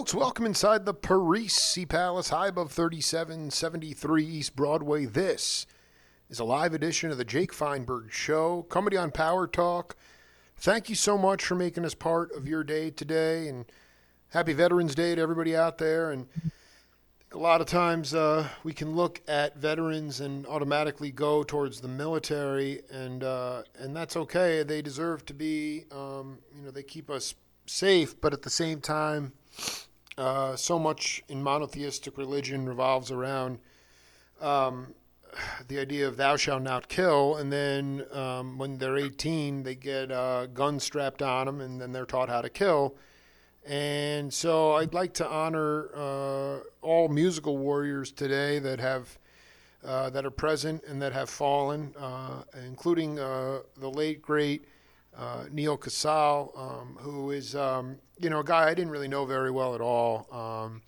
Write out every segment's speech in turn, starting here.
folks, welcome inside the Parisi Palace, high above 3773 East Broadway. This is a live edition of the Jake Feinberg Show, comedy on Power Talk. Thank you so much for making us part of your day today, and happy Veterans Day to everybody out there. And a lot of times uh, we can look at veterans and automatically go towards the military, and uh, and that's okay. They deserve to be, um, you know, they keep us safe, but at the same time, uh, so much in monotheistic religion revolves around um, the idea of thou shalt not kill, and then um, when they're 18, they get uh, guns strapped on them, and then they're taught how to kill. And so I'd like to honor uh, all musical warriors today that have uh, that are present and that have fallen, uh, including the late great uh, Neal Casal, um, who is um, you know a guy I didn't really know very well at all, um,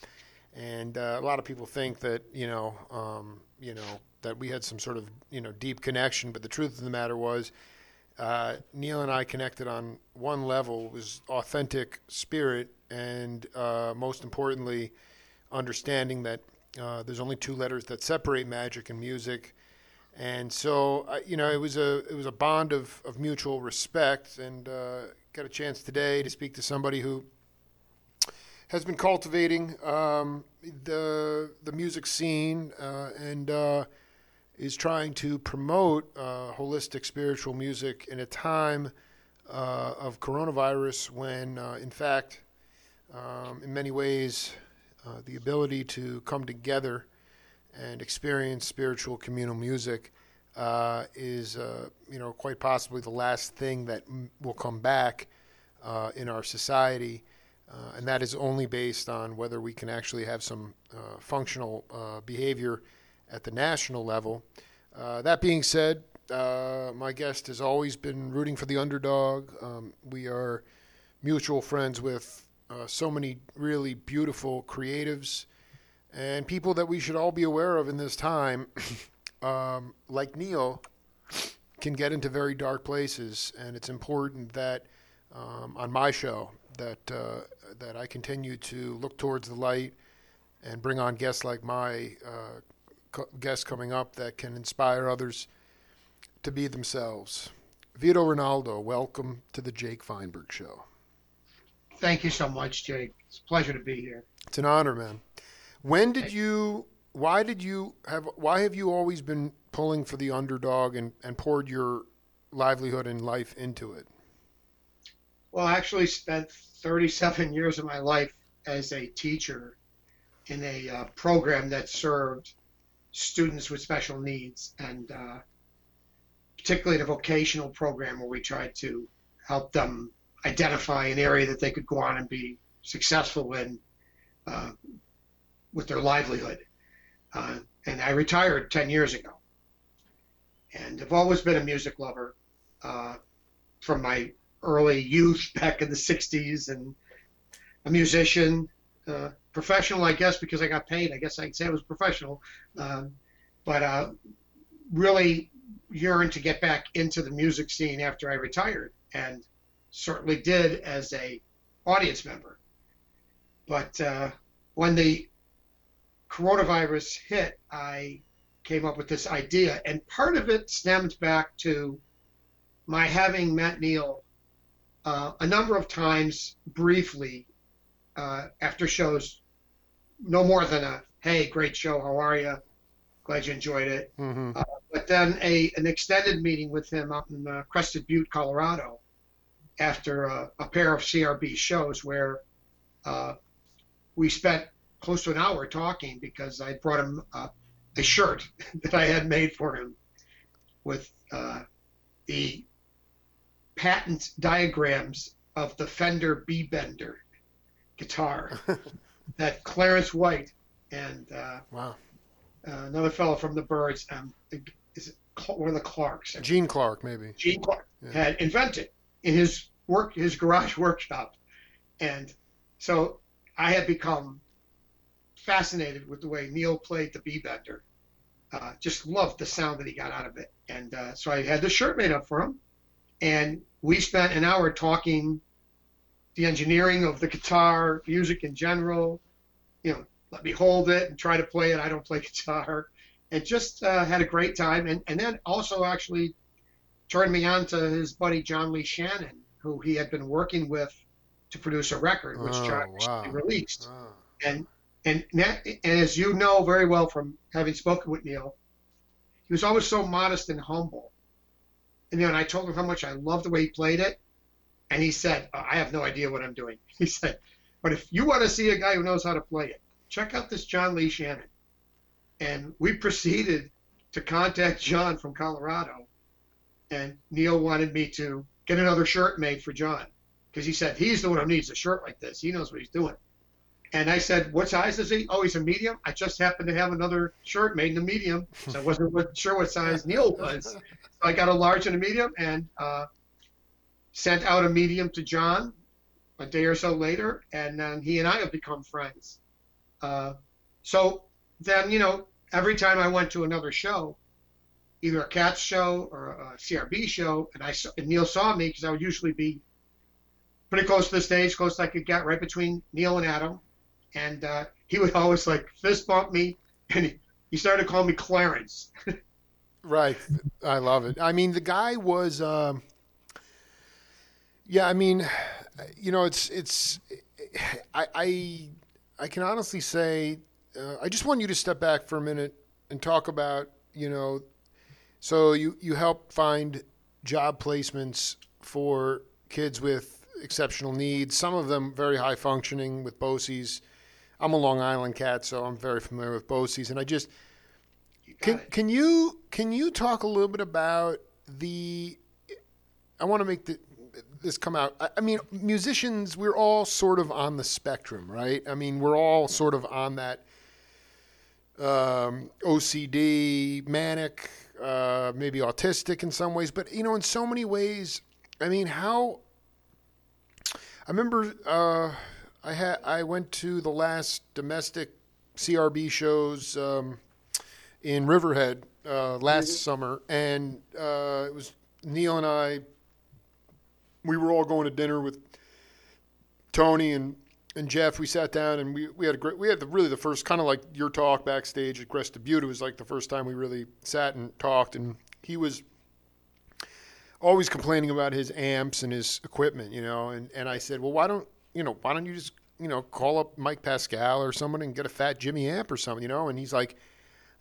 and uh, a lot of people think that you know um, you know that we had some sort of you know deep connection, but the truth of the matter was. Uh, Neal and I connected on one level was authentic spirit, and uh, most importantly, understanding that uh, there's only two letters that separate magic and music, and so uh, you know it was a it was a bond of, of mutual respect and uh, got a chance today to speak to somebody who has been cultivating um, the the music scene uh, and uh, is trying to promote uh, holistic spiritual music in a time uh, of coronavirus when in fact um, in many ways the ability to come together and experience spiritual communal music uh, is, uh, you know, quite possibly the last thing that m- will come back uh, in our society. Uh, and that is only based on whether we can actually have some uh, functional uh, behavior at the national level. that being said, my guest has always been rooting for the underdog. Um, we are mutual friends with so many really beautiful creatives and people that we should all be aware of in this time, um, like Neil, can get into very dark places, and it's important that um, on my show that uh, that I continue to look towards the light and bring on guests like my uh, co- guests coming up that can inspire others to be themselves. Vito Rinaldo, welcome to the Jake Feinberg Show. Thank you so much, Jake. It's a pleasure to be here. It's an honor, man. When did you? Why did you have? Why have you always been pulling for the underdog and, and poured your livelihood and life into it? Well, I actually spent 37 years of my life as a teacher in a uh, program that served students with special needs, and uh, particularly the vocational program where we tried to help them identify an area that they could go on and be successful in, uh, with their livelihood. Uh, and I retired 10 years ago. And I've always been a music lover uh, from my early youth back in the 60s and a musician, uh, professional, I guess, because I got paid. I guess I'd say I was professional. Um, but uh, really yearned to get back into the music scene after I retired and certainly did as a audience member. But uh, when the coronavirus hit, I came up with this idea, and part of it stemmed back to my having met Neil uh, a number of times briefly uh, after shows, no more than a "Hey, great show, how are you? Glad you enjoyed it." Mm-hmm. Uh, but then a an extended meeting with him up in uh, Crested Butte, Colorado, after a, a pair of CRB shows where uh, we spent close to an hour talking because I brought him uh, a shirt that I had made for him with uh, the patent diagrams of the Fender B Bender guitar that Clarence White and uh, wow. Uh, another fellow from the Byrds, um, is it one of the Clarks? Gene Clark, maybe. Gene Clark yeah. had invented in his work, his garage workshop, and so I had become fascinated with the way Neil played the B bender. Uh, just loved the sound that he got out of it. And uh, so I had the shirt made up for him. And we spent an hour talking the engineering of the guitar, music in general. You know, let me hold it and try to play it. I don't play guitar, and just uh, had a great time. And and then also actually turned me on to his buddy John Lee Shannon, who he had been working with to produce a record, which Oh, John wow. released. Ah. And and and as you know very well from having spoken with Neil, he was always so modest and humble. And then I told him how much I loved the way he played it, and he said, "Uh, "I have no idea what I'm doing." He said, "But if you want to see a guy who knows how to play it, check out this John Lee Shannon." And we proceeded to contact John from Colorado, and Neil wanted me to get another shirt made for John because he said he's the one who needs a shirt like this. He knows what he's doing. And I said, "What size is he?" Oh, he's a medium. I just happened to have another shirt made in a medium, so I wasn't sure what size Neil was. So I got a large and a medium, and uh, sent out a medium to John a day or so later, and then he and I have become friends. Uh, so then, you know, every time I went to another show, either a Cats show or a CRB show, and I and Neil saw me because I would usually be pretty close to the stage, close I could get, right between Neil and Adam, and uh, he would always like fist bump me, and he, he started calling me Clarence. Right. I love it. I mean, the guy was, um, yeah, I mean, you know, it's, it's, I, I, I can honestly say, uh, I just want you to step back for a minute and talk about, you know, so you, you help find job placements for kids with exceptional needs, some of them very high functioning with BOCES. I'm a Long Island cat, so I'm very familiar with BOCES. And I just, can, it. can you can you talk a little bit about the? I want to make the, this come out. I, I mean, musicians, we're all sort of on the spectrum, right? I mean, we're all sort of on that um, OCD, manic, uh, maybe autistic in some ways, but you know, in so many ways, I mean, how? I remember uh, I had I went to the last domestic CRB shows. Um, in Riverhead uh, last summer, and uh, it was Neil and I. We were all going to dinner with Tony and, and Jeff. We sat down and we, we had a great. We had the, really the first kind of like your talk backstage at Crested Butte. It was like the first time we really sat and talked, and he was always complaining about his amps and his equipment, you know. And, and I said, well, why don't you know? Why don't you just you know call up Mike Pascal or someone and get a fat Jimmy amp or something, you know? And he's like.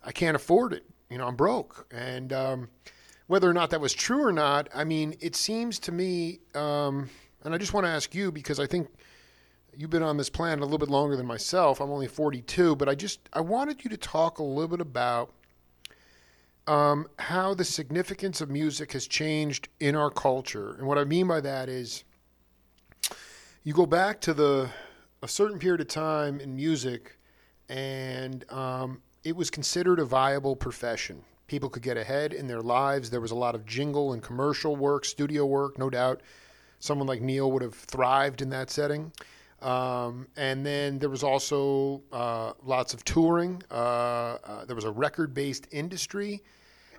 I can't afford it. You know, I'm broke. And um, whether or not that was true or not, I mean, it seems to me, um, and I just want to ask you because I think you've been on this planet a little bit longer than myself. I'm only 42, but I just I wanted you to talk a little bit about um, how the significance of music has changed in our culture. And what I mean by that is, you go back to the a certain period of time in music, and um, it was considered a viable profession. People could get ahead in their lives. There was a lot of jingle and commercial work, studio work, no doubt. Someone like Neil would have thrived in that setting. Um, and then there was also uh, lots of touring. Uh, uh, there was a record based industry.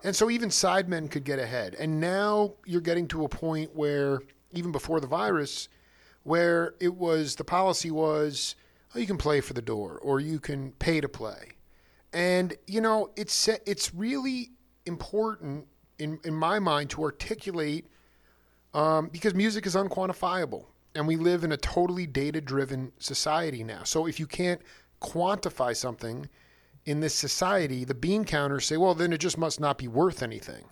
And so even sidemen could get ahead. And now you're getting to a point where, even before the virus, where it was the policy was, oh, you can play for the door or you can pay to play. And you know, it's it's really important in in my mind to articulate um, because music is unquantifiable, and we live in a totally data driven society now. So if you can't quantify something in this society, the bean counters say, well, then it just must not be worth anything.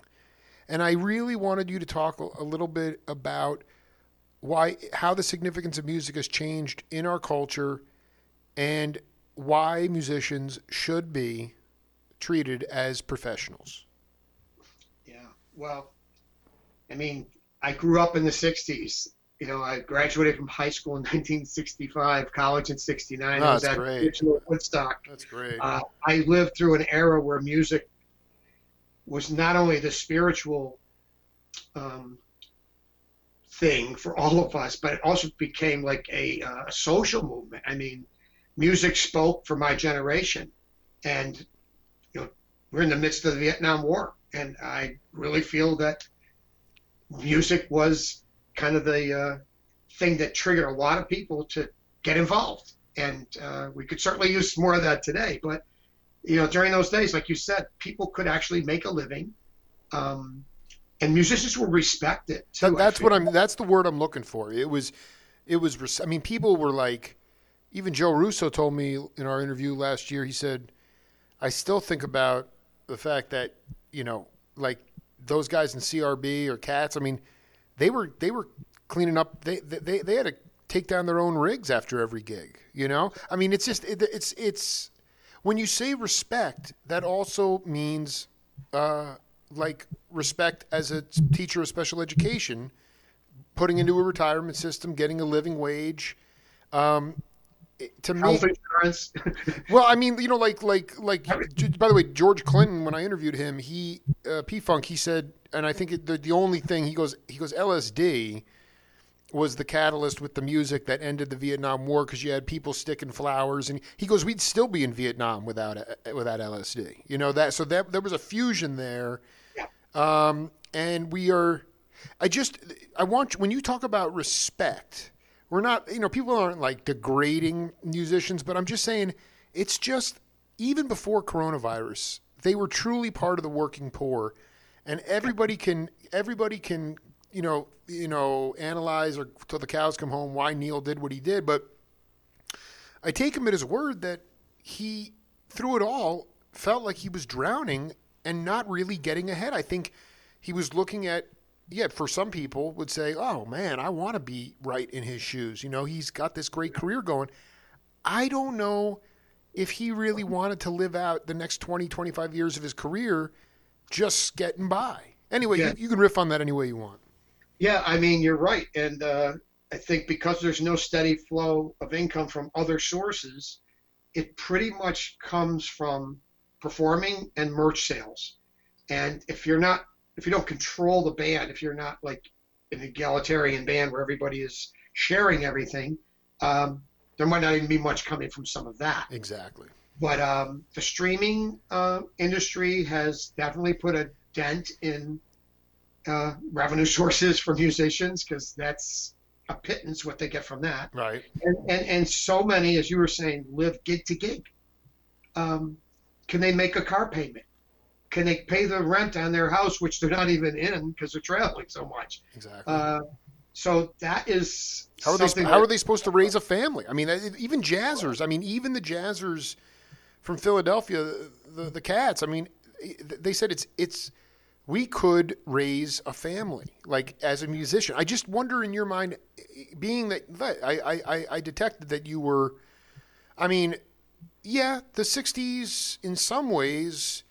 And I really wanted you to talk a a little bit about why how the significance of music has changed in our culture and why musicians should be treated as professionals. Yeah. Well, I mean, I grew up in the 60s. You know, I graduated from high school in 1965, college in 69. Oh, I was that's at great. original Woodstock. That's great. Uh, I lived through an era where music was not only the spiritual um, thing for all of us, but it also became like a, uh, social movement. I mean, music spoke for my generation, and you know, we're in the midst of the Vietnam War, and I really feel that music was kind of the uh, thing that triggered a lot of people to get involved. And uh, we could certainly use more of that today. But you know, during those days, like you said, people could actually make a living. Um, and musicians were respected. Too, that, that's what I'm. That's the word I'm looking for. It was, it was. I mean, people were like, even Joe Russo told me in our interview last year. He said, I still think about the fact that you know, like those guys in CRB or Cats. I mean, they were they were cleaning up. They they they had to take down their own rigs after every gig. You know, I mean, it's just it, it's it's when you say respect, that also means. Uh, like respect as a teacher of special education, putting into a retirement system, getting a living wage. Um, to me, health insurance. well, I mean, you know, like like like. By the way, George Clinton, when I interviewed him, he uh, P Funk, he said, and I think it, the the only thing he goes he goes LSD was the catalyst with the music that ended the Vietnam War because you had people sticking flowers, and he goes, we'd still be in Vietnam without without LSD. You know that, so that there was a fusion there um, and we are, I just, I want, when you talk about respect, we're not, you know, people aren't like degrading musicians, but I'm just saying it's just, even before coronavirus, they were truly part of the working poor. And everybody can, everybody can, you know, you know, analyze or till the cows come home why Neil did what he did. But I take him at his word that he, through it all, felt like he was drowning and not really getting ahead. I think he was looking at yeah, for some people would say, "Oh man, I want to be right in his shoes." You know, he's got this great career going. I don't know if he really wanted to live out the next 20, 25 years of his career just getting by. Anyway, yeah. you, you, can riff on that any way you want. Yeah, I mean, you're right. And uh, I think because there's no steady flow of income from other sources, it pretty much comes from performing and merch sales. And if you're not, if you don't control the band, if you're not like an egalitarian band where everybody is sharing everything, um, there might not even be much coming from some of that. Exactly. But um, the streaming uh, industry has definitely put a dent in uh, revenue sources for musicians because that's a pittance what they get from that. Right. And, and, and so many, as you were saying, live gig to gig. Um, can they make a car payment? Can they pay the rent on their house, which they're not even in because they're traveling so much? Exactly. Uh, so that is how are they how are they supposed to raise a family? I mean, even jazzers. I mean, even the jazzers from Philadelphia, the the Cats. I mean, they said it's it's we could raise a family like as a musician. I just wonder in your mind, being that I I, I detected that you were. I mean, yeah, the 60s, in some ways,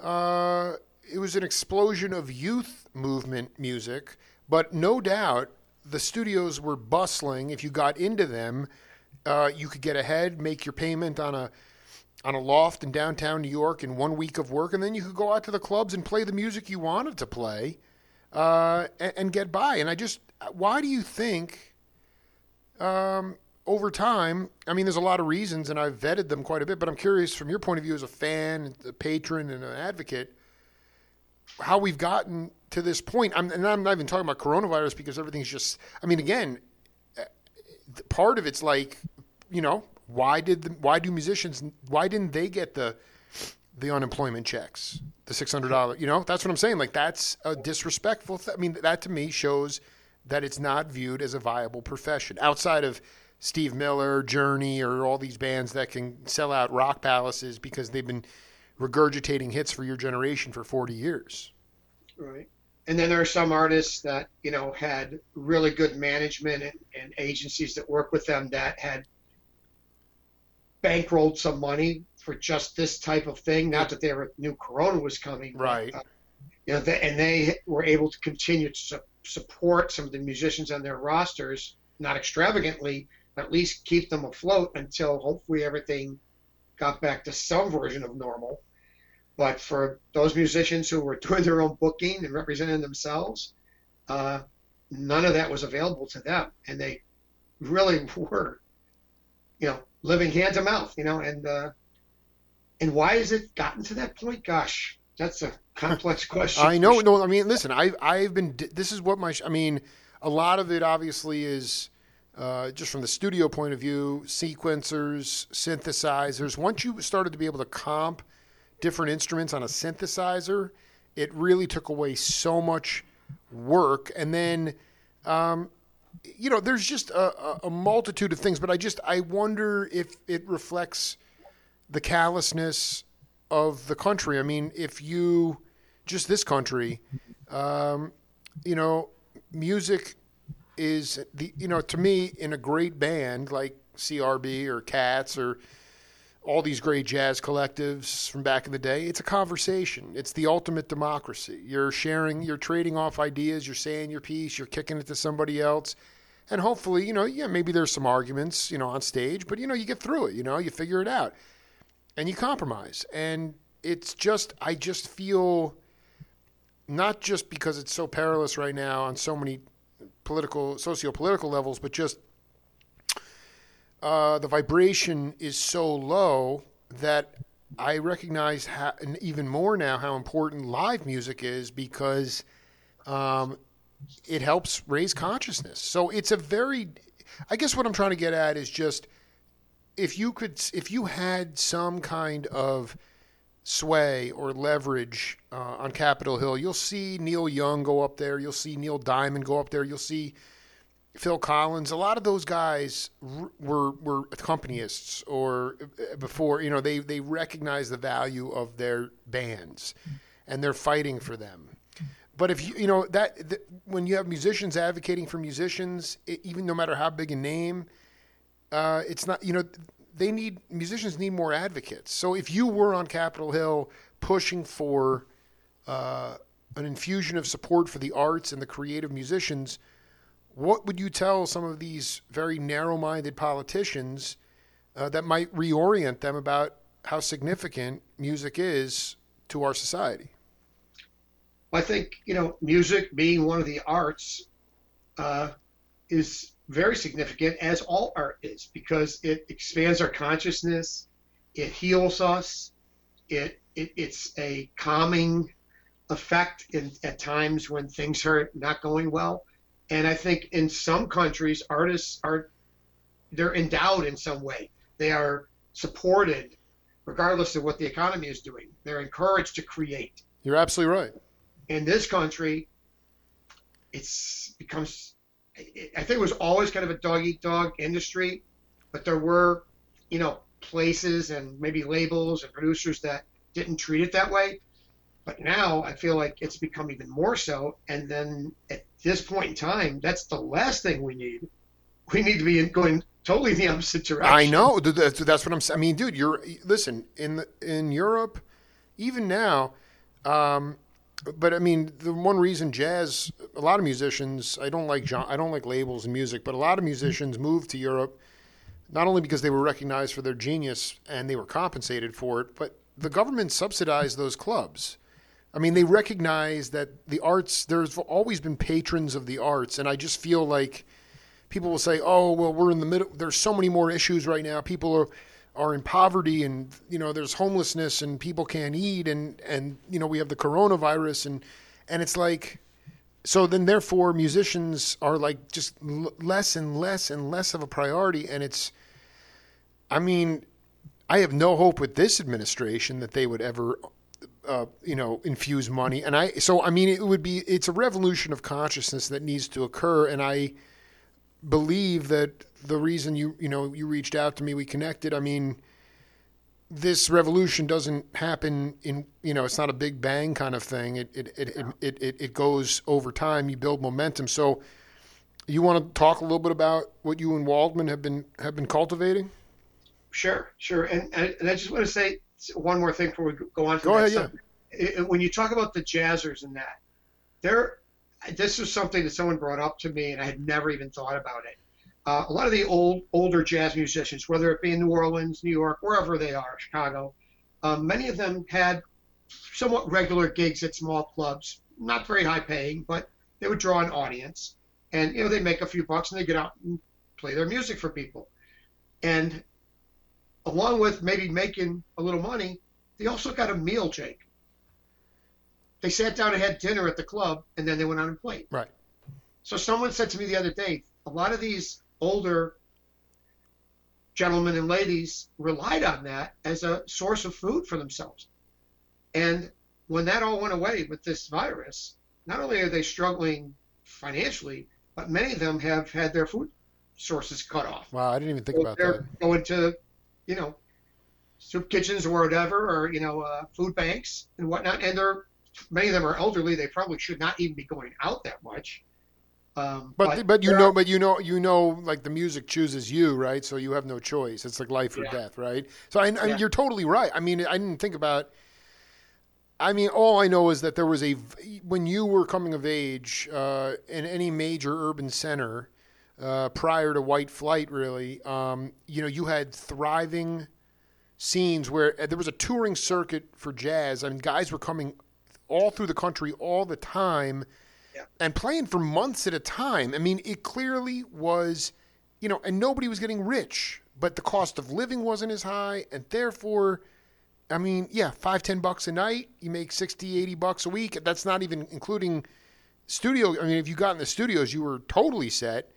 uh, it was an explosion of youth movement music, but no doubt the studios were bustling. If you got into them, uh, you could get ahead, make your payment on a on a loft in downtown New York in one week of work, and then you could go out to the clubs and play the music you wanted to play uh, and, and, get by. And I just, why do you think um, over time, I mean, there's a lot of reasons, and I've vetted them quite a bit. But I'm curious, from your point of view as a fan, a patron, and an advocate, how we've gotten to this point. I'm, and I'm not even talking about coronavirus because everything's just. I mean, again, eh, part of it's like, you know, why did the, why do musicians why didn't they get the the unemployment checks, the six hundred dollars? You know, that's what I'm saying. Like that's a disrespectful. Th- I mean, that to me shows that it's not viewed as a viable profession outside of Steve Miller, Journey, or all these bands that can sell out rock palaces because they've been regurgitating hits for your generation for 40 years. Right. And then there are some artists that, you know, had really good management and, and agencies that work with them that had bankrolled some money for just this type of thing. Not that they ever knew Corona was coming. Right. But, uh, you know, they, and they were able to continue to su- support some of the musicians on their rosters, not extravagantly, at least keep them afloat until hopefully everything got back to some version of normal. But for those musicians who were doing their own booking and representing themselves, uh, none of that was available to them, and they really were, you know, living hand to mouth, you know, and uh, and why has it gotten to that point? Gosh, that's a complex question. I know. No, I mean, listen, I I've been. This is what my. I mean, a lot of it obviously is uh, just from the studio point of view, sequencers, synthesizers. Once you started to be able to comp different instruments on a synthesizer, it really took away so much work. And then, um, you know, there's just a, a multitude of things, but I just I wonder if it reflects the callousness of the country. I mean, if you just this country, um, you know, music is the you know to me in a great band like CRB or Cats or all these great jazz collectives from back in the day, it's a conversation. It's the ultimate democracy. You're sharing, you're trading off ideas, you're saying your piece, you're kicking it to somebody else. And hopefully, you know, yeah, maybe there's some arguments, you know, on stage, but you know, you get through it, you know, you figure it out. And you compromise. And it's just I just feel not just because it's so perilous right now on so many political, socio-political levels, but just uh, the vibration is so low that I recognize how, even more now how important live music is because um, it helps raise consciousness. So it's a very, I guess what I'm trying to get at is just if you could, if you had some kind of sway or leverage uh, on Capitol Hill, you'll see Neil Young go up there. You'll see Neil Diamond go up there. You'll see Phil Collins. A lot of those guys were were accompanists or uh, before you know they they recognize the value of their bands, and they're fighting for them. But if you you know that, that when you have musicians advocating for musicians, it, even no matter how big a name, uh, it's not you know they need musicians need more advocates. So if you were on Capitol Hill pushing for uh, an infusion of support for the arts and the creative musicians, what would you tell some of these very narrow-minded politicians uh, that might reorient them about how significant music is to our society? I think you know music being one of the arts uh, is very significant, as all art is, because it expands our consciousness, it heals us, it, it it's a calming effect in, at times when things are not going well. And I think in some countries, artists are they're endowed in some way. They are supported, regardless of what the economy is doing. They're encouraged to create. You're absolutely right. In this country, it's becomes I think it was always kind of a dog eat dog industry, but there were, you know, places and maybe labels and producers that didn't treat it that way. But now I feel like it's become even more so. And then at this point in time, that's the last thing we need. We need to be going totally the opposite direction. I know. That's, what I'm saying. I mean, dude, you're listen in in Europe, even now. Um, but I mean, the one reason jazz, a lot of musicians, I don't like I don't like labels and music, but a lot of musicians moved to Europe, not only because they were recognized for their genius and they were compensated for it, but the government subsidized those clubs. I mean, they recognize that the arts. There's always been patrons of the arts, and I just feel like people will say, "Oh, well, we're in the middle. There's so many more issues right now. People are." Are in poverty and you know there's homelessness and people can't eat and and you know we have the coronavirus and and it's like so then therefore musicians are like just l- less and less and less of a priority. And it's i mean i have no hope with this administration that they would ever uh, you know infuse money. And i so i mean it would be it's a revolution of consciousness that needs to occur. And i believe that the reason you you know you reached out to me, we connected. I mean, this revolution doesn't happen in you know it's not a big bang kind of thing. It it it it, it, it goes over time. You build momentum. So, you want to talk a little bit about what you and Waldman have been have been cultivating? Sure, sure. And and I just want to say one more thing before we go on. Go ahead. Yeah. When you talk about the jazzers and that, they're this was something that someone brought up to me, and I had never even thought about it. Uh, a lot of the old older jazz musicians, whether it be in New Orleans, New York, wherever they are, Chicago, um, many of them had somewhat regular gigs at small clubs, not very high paying, but they would draw an audience, and you know they make a few bucks and they get out and play their music for people, and along with maybe making a little money, they also got a meal, Jake. They sat down and had dinner at the club, and then they went out and played. Right. So someone said to me the other day, a lot of these older gentlemen and ladies relied on that as a source of food for themselves. And when that all went away with this virus, not only are they struggling financially, but many of them have had their food sources cut off. Wow, I didn't even think So about they're that. going to, you know, soup kitchens or whatever, or you know, uh, food banks and whatnot. And they're many of them are elderly. They probably should not even be going out that much. Um, But but you know are- but you know you know like the music chooses you right? So you have no choice. It's like life or Yeah. death right? So I, I Yeah. you're totally right. I mean I didn't think about I mean all I know is that there was a when you were coming of age uh, in any major urban center uh, prior to White Flight really um, you know you had thriving scenes where uh, there was a touring circuit for jazz. I mean guys were coming all through the country all the time and playing for months at a time. I mean, it clearly was, you know, and nobody was getting rich, but the cost of living wasn't as high, and therefore, I mean, yeah, five, ten bucks a night, you make 60, 80 bucks a week. That's not even including studio. I mean, if you got in the studios, you were totally set.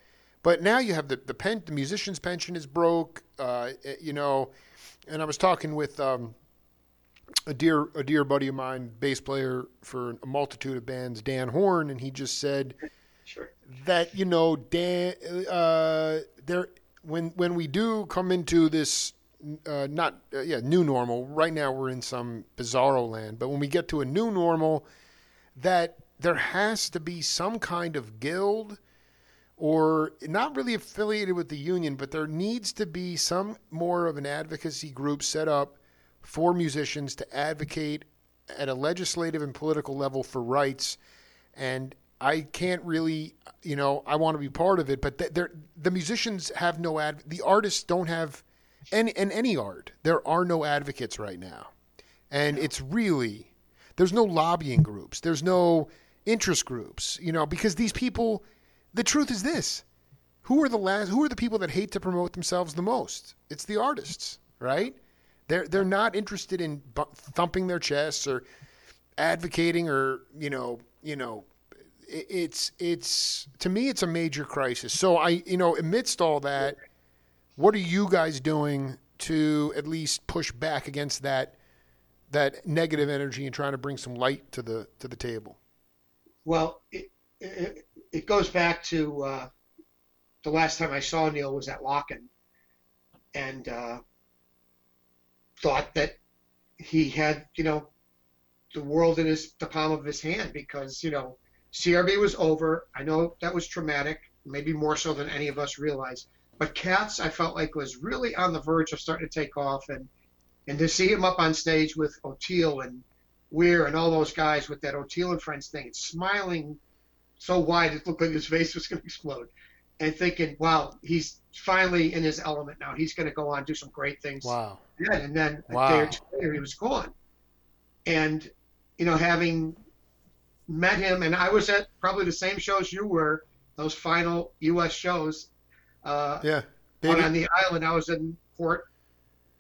But now you have the the pen, the musician's pension is broke, uh, you know, and I was talking with um, a dear a dear buddy of mine, bass player for a multitude of bands, Dan Horn, and he just said sure. that you know Dan uh, there when when we do come into this uh, not uh, yeah new normal. Right now we're in some bizarro land, but when we get to a new normal, that there has to be some kind of guild or not really affiliated with the union, but there needs to be some more of an advocacy group set up for musicians to advocate at a legislative and political level for rights. And I can't really, you know, I want to be part of it, but the musicians have no ad, the artists don't have, any, in any art, there are no advocates right now. And it's really, there's no lobbying groups, there's no interest groups, you know, because these people, the truth is this who are the last who are the people that hate to promote themselves the most it's the artists right they're they're not interested in thumping their chests or advocating or you know you know it's it's to me it's a major crisis. So i you know amidst all that what are you guys doing to at least push back against that that negative energy and trying to bring some light to the to the table? Well, it, it, it goes back to uh, the last time I saw Neil was at Lockn', and uh, thought that he had, you know, the world in his the palm of his hand because you know CRB was over. I know that was traumatic, maybe more so than any of us realized. But Cats, I felt like was really on the verge of starting to take off, and and to see him up on stage with Oteil and Weir and all those guys with that Oteil and Friends thing, smiling so wide it looked like his face was going to explode, and thinking, wow, he's finally in his element now. He's going to go on and do some great things. wow Yeah, and then a Wow. day or two later, he was gone. And, you know, having met him, and I was at probably the same shows you were, those final U.S. shows uh, yeah Baby- on the island. I was in Port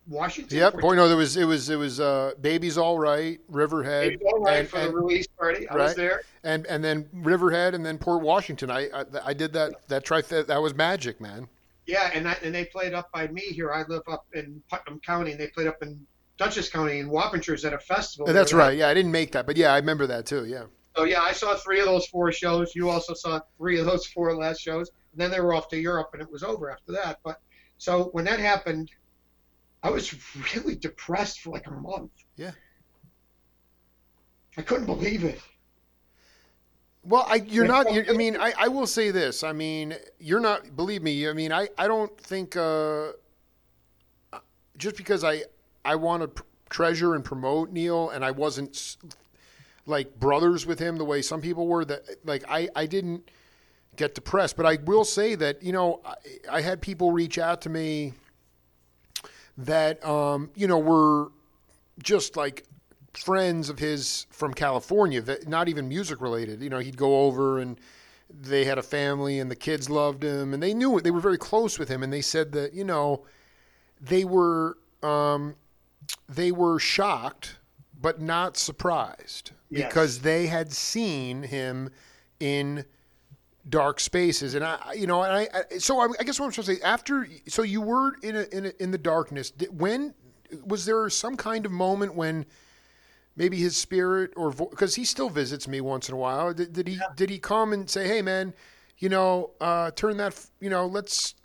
Washington. Yep. Port- no, there was it was it was uh, baby's all right, Riverhead, was all right and, for and, the release party. I was there. and and then Riverhead, and then Port Washington. I I, I did that that trifecta. That was magic, man. Yeah, and I, and they played up by me here. I live up in Putnam County, and they played up in Dutchess County in Wappingers at a festival. That's They were right. Yeah, I didn't make that, but yeah, I remember that too. Yeah. So yeah, I saw three of those four shows. You also saw three of those four last shows. And then they were off to Europe, and it was over after that. But so when that happened, I was really depressed for like a month. Yeah. I couldn't believe it. Well, I you're not. You're, I mean, I, I will say this. I mean, you're not. Believe me. I mean, I I don't think uh, just because I I want to pr- treasure and promote Neil, and I wasn't like brothers with him the way some people were. That like I I didn't get depressed, but I will say that you know I, I had people reach out to me that um you know were just like friends of his from California that not even music related. You know, he'd go over and they had a family and the kids loved him and they knew it. They were very close with him and they said that, you know, they were um, they were shocked but not surprised Yes. because they had seen him in dark spaces, and I, you know, and I, I so I, I guess what I'm trying to say after, so you were in a, in a, in the darkness. Did, when was there some kind of moment when maybe his spirit or because vo- he still visits me once in a while? Did, did he yeah. did he come and say, hey man, you know, uh, turn that, you know, let's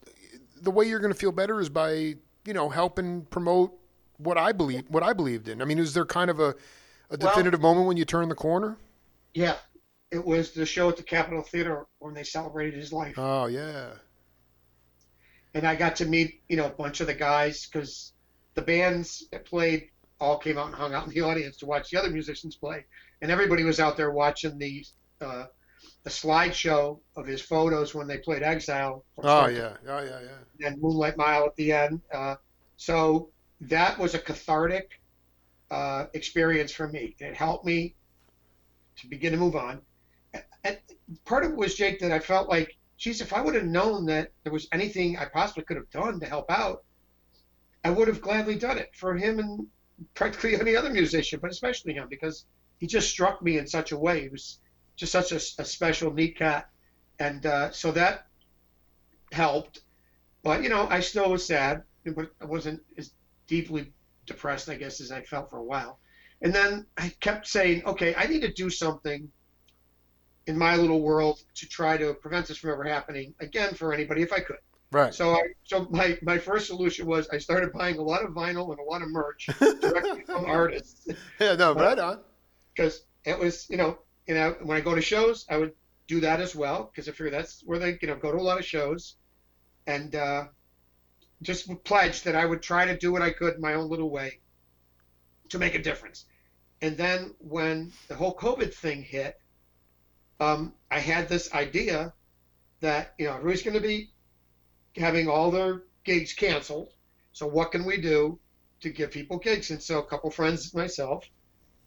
the way you're going to feel better is by you know helping promote what I believe what I believed in. I mean, is there kind of a, a definitive well, moment when you turn the corner? Yeah, it was the show at the Capitol Theater when they celebrated his life. Oh yeah. And I got to meet you know a bunch of the guys because the bands that played all came out and hung out in the audience to watch the other musicians play, and everybody was out there watching the uh, the slideshow of his photos when they played Exile. Oh yeah, oh yeah, yeah. And Moonlight Mile at the end. Uh, so that was a cathartic uh, experience for me. It helped me to begin to move on. And part of it was Jake that I felt like, geez, if I would have known that there was anything I possibly could have done to help out, I would have gladly done it for him and practically any other musician, but especially him because he just struck me in such a way. He was just such a, a special, neat cat, and uh, so that helped. But you know, I still was sad, but I wasn't as deeply depressed, I guess, as I felt for a while. And then I kept saying, okay, I need to do something in my little world to try to prevent this from ever happening again for anybody if I could. Right. So I, so my, my first solution was I started buying a lot of vinyl and a lot of merch directly from artists. Yeah, no, right on. Because it was, you know, you know, when I go to shows, I would do that as well because I figure that's where they, you know, go to a lot of shows, and uh, just pledged that I would try to do what I could in my own little way to make a difference. And then when the whole COVID thing hit, um, I had this idea that you know everybody's going to be having all their gigs canceled. So what can we do to give people gigs? And so a couple friends, myself,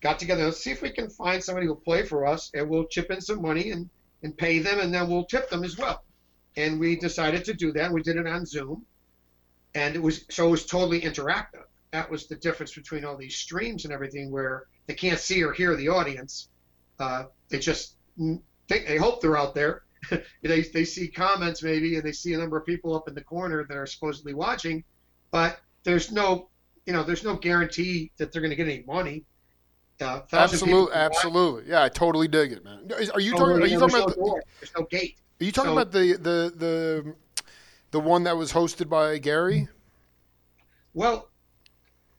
got together. Let's see if we can find somebody who'll play for us, and we'll chip in some money and and pay them, and then we'll tip them as well. And we decided to do that. We did it on Zoom, and it was so it was totally interactive. That was the difference between all these streams and everything, where they can't see or hear the audience. Uh, they just think they hope they're out there. they they see comments maybe, and they see a number of people up in the corner that are supposedly watching, but there's no you know there's no guarantee that they're going to get any money. Uh, absolutely, absolutely. Yeah, I totally dig it, man. Are you talking? Are you talking about? No the, there's no gate. Are you talking so, about the the the the one that was hosted by Gary? Well,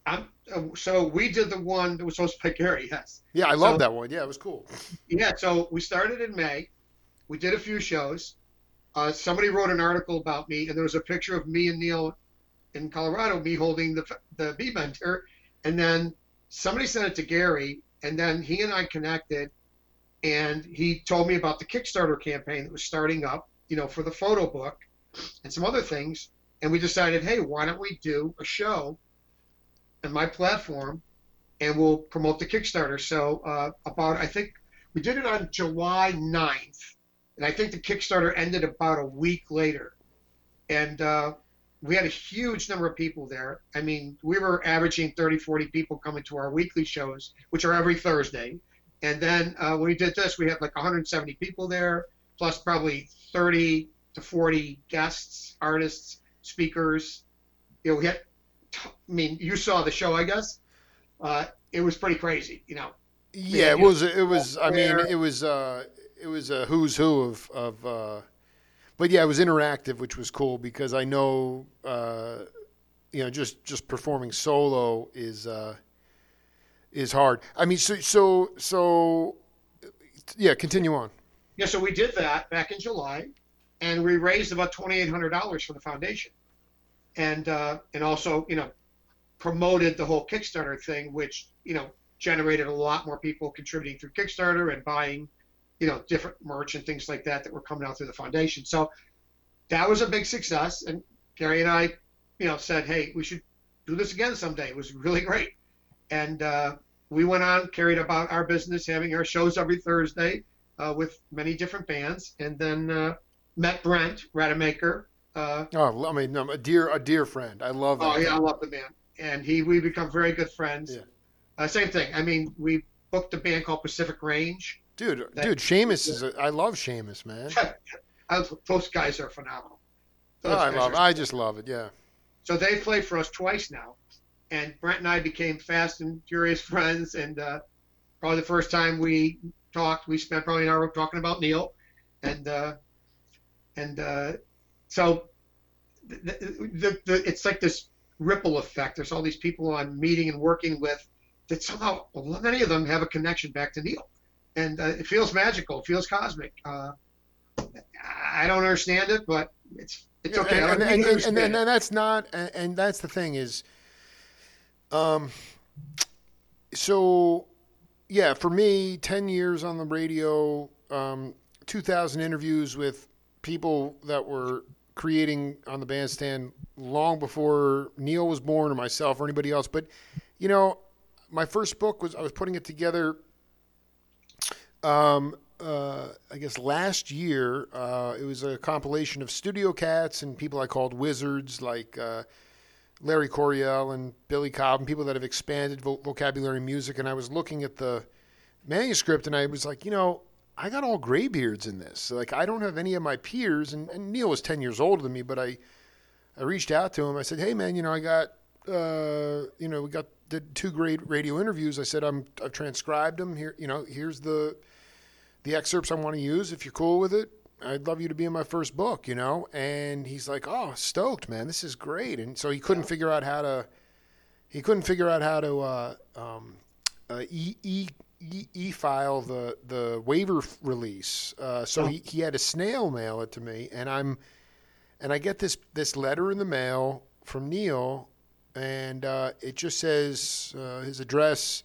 I'm, so we did the one that was hosted by Gary. Yes. Yeah, I love so, that one. Yeah, it was cool. Yeah, so we started in May. We did a few shows. Uh, somebody wrote an article about me, and there was a picture of me and Neil in Colorado, me holding the the B Bender, and then somebody sent it to Gary, and then he and I connected, and he told me about the Kickstarter campaign that was starting up, you know, for the photo book and some other things. And we decided, hey, why don't we do a show on my platform and we'll promote the Kickstarter. So uh, about, I think we did it on July 9th. And I think the Kickstarter ended about a week later. And uh, we had a huge number of people there. I mean, we were averaging 30, 40 people coming to our weekly shows, which are every Thursday. And then uh, when we did this, we had like 170 people there, plus probably 30 to 40 guests, artists, speakers. You know, we had, I mean, you saw the show, I guess. Uh, it was pretty crazy, you know. Yeah, it was. It was. I mean, it was. Uh, it was a who's who of of. Uh, but yeah, it was interactive, which was cool because I know, uh, you know, just just performing solo is uh, is hard. I mean, so so so. Yeah, continue on. Yeah, so we did that back in July, and we raised about twenty eight hundred dollars for the foundation, and uh, and also you know promoted the whole Kickstarter thing, which you know generated a lot more people contributing through Kickstarter and buying you know different merch and things like that that were coming out through the foundation. So that was a big success, and Gary and I you know said, hey, we should do this again someday. It was really great, and uh, we went on carried about our business, having our shows every Thursday. Uh, with many different bands, and then uh, met Brent Rademaker. Uh, oh, I mean, a dear, a dear friend. I love. Oh yeah, I love the man, and he we become very good friends. Yeah. Uh, same thing. I mean, we booked a band called Pacific Range. Dude, that, dude, Seamus is. A, I love Seamus, man. Those guys are phenomenal. Oh, I love. I just love it. Yeah. So they played for us twice now, and Brent and I became fast and furious friends. And uh, probably the first time we talked, we spent probably an hour talking about Neal, and uh, and uh, so the, the, the, it's like this ripple effect. There's all these people I'm meeting and working with that somehow many of them have a connection back to Neal, and uh, it feels magical. It feels cosmic. Uh, I don't understand it, but it's it's okay. And, and, and, and, that's not, and that's the thing is, um, so yeah, for me, ten years on the radio, um, two thousand interviews with people that were creating on the bandstand long before Neal was born or myself or anybody else. But you know, my first book was I was putting it together. Um, uh, I guess last year, uh, it was a compilation of studio cats and people I called wizards, like uh, Larry Coryell and Billy Cobb, and people that have expanded vo- vocabulary music. And I was looking at the manuscript, and I was like, you know, I got all graybeards in this. Like, I don't have any of my peers. And, and Neal was ten years older than me, but I, I reached out to him. I said, hey man, you know, I got, uh, you know, we got did two great radio interviews. I said, I'm I've transcribed them here. You know, here's the the excerpts I want to use. If you're cool with it, I'd love you to be in my first book, you know? And he's like, oh, stoked, man. This is great. And so he couldn't figure out how to, he couldn't figure out how to uh, um, uh, e, e, e, e file the, the waiver release. Uh, so oh. he, he had to snail mail it to me. And I'm, and I get this, this letter in the mail from Neal, and uh, it just says uh, his address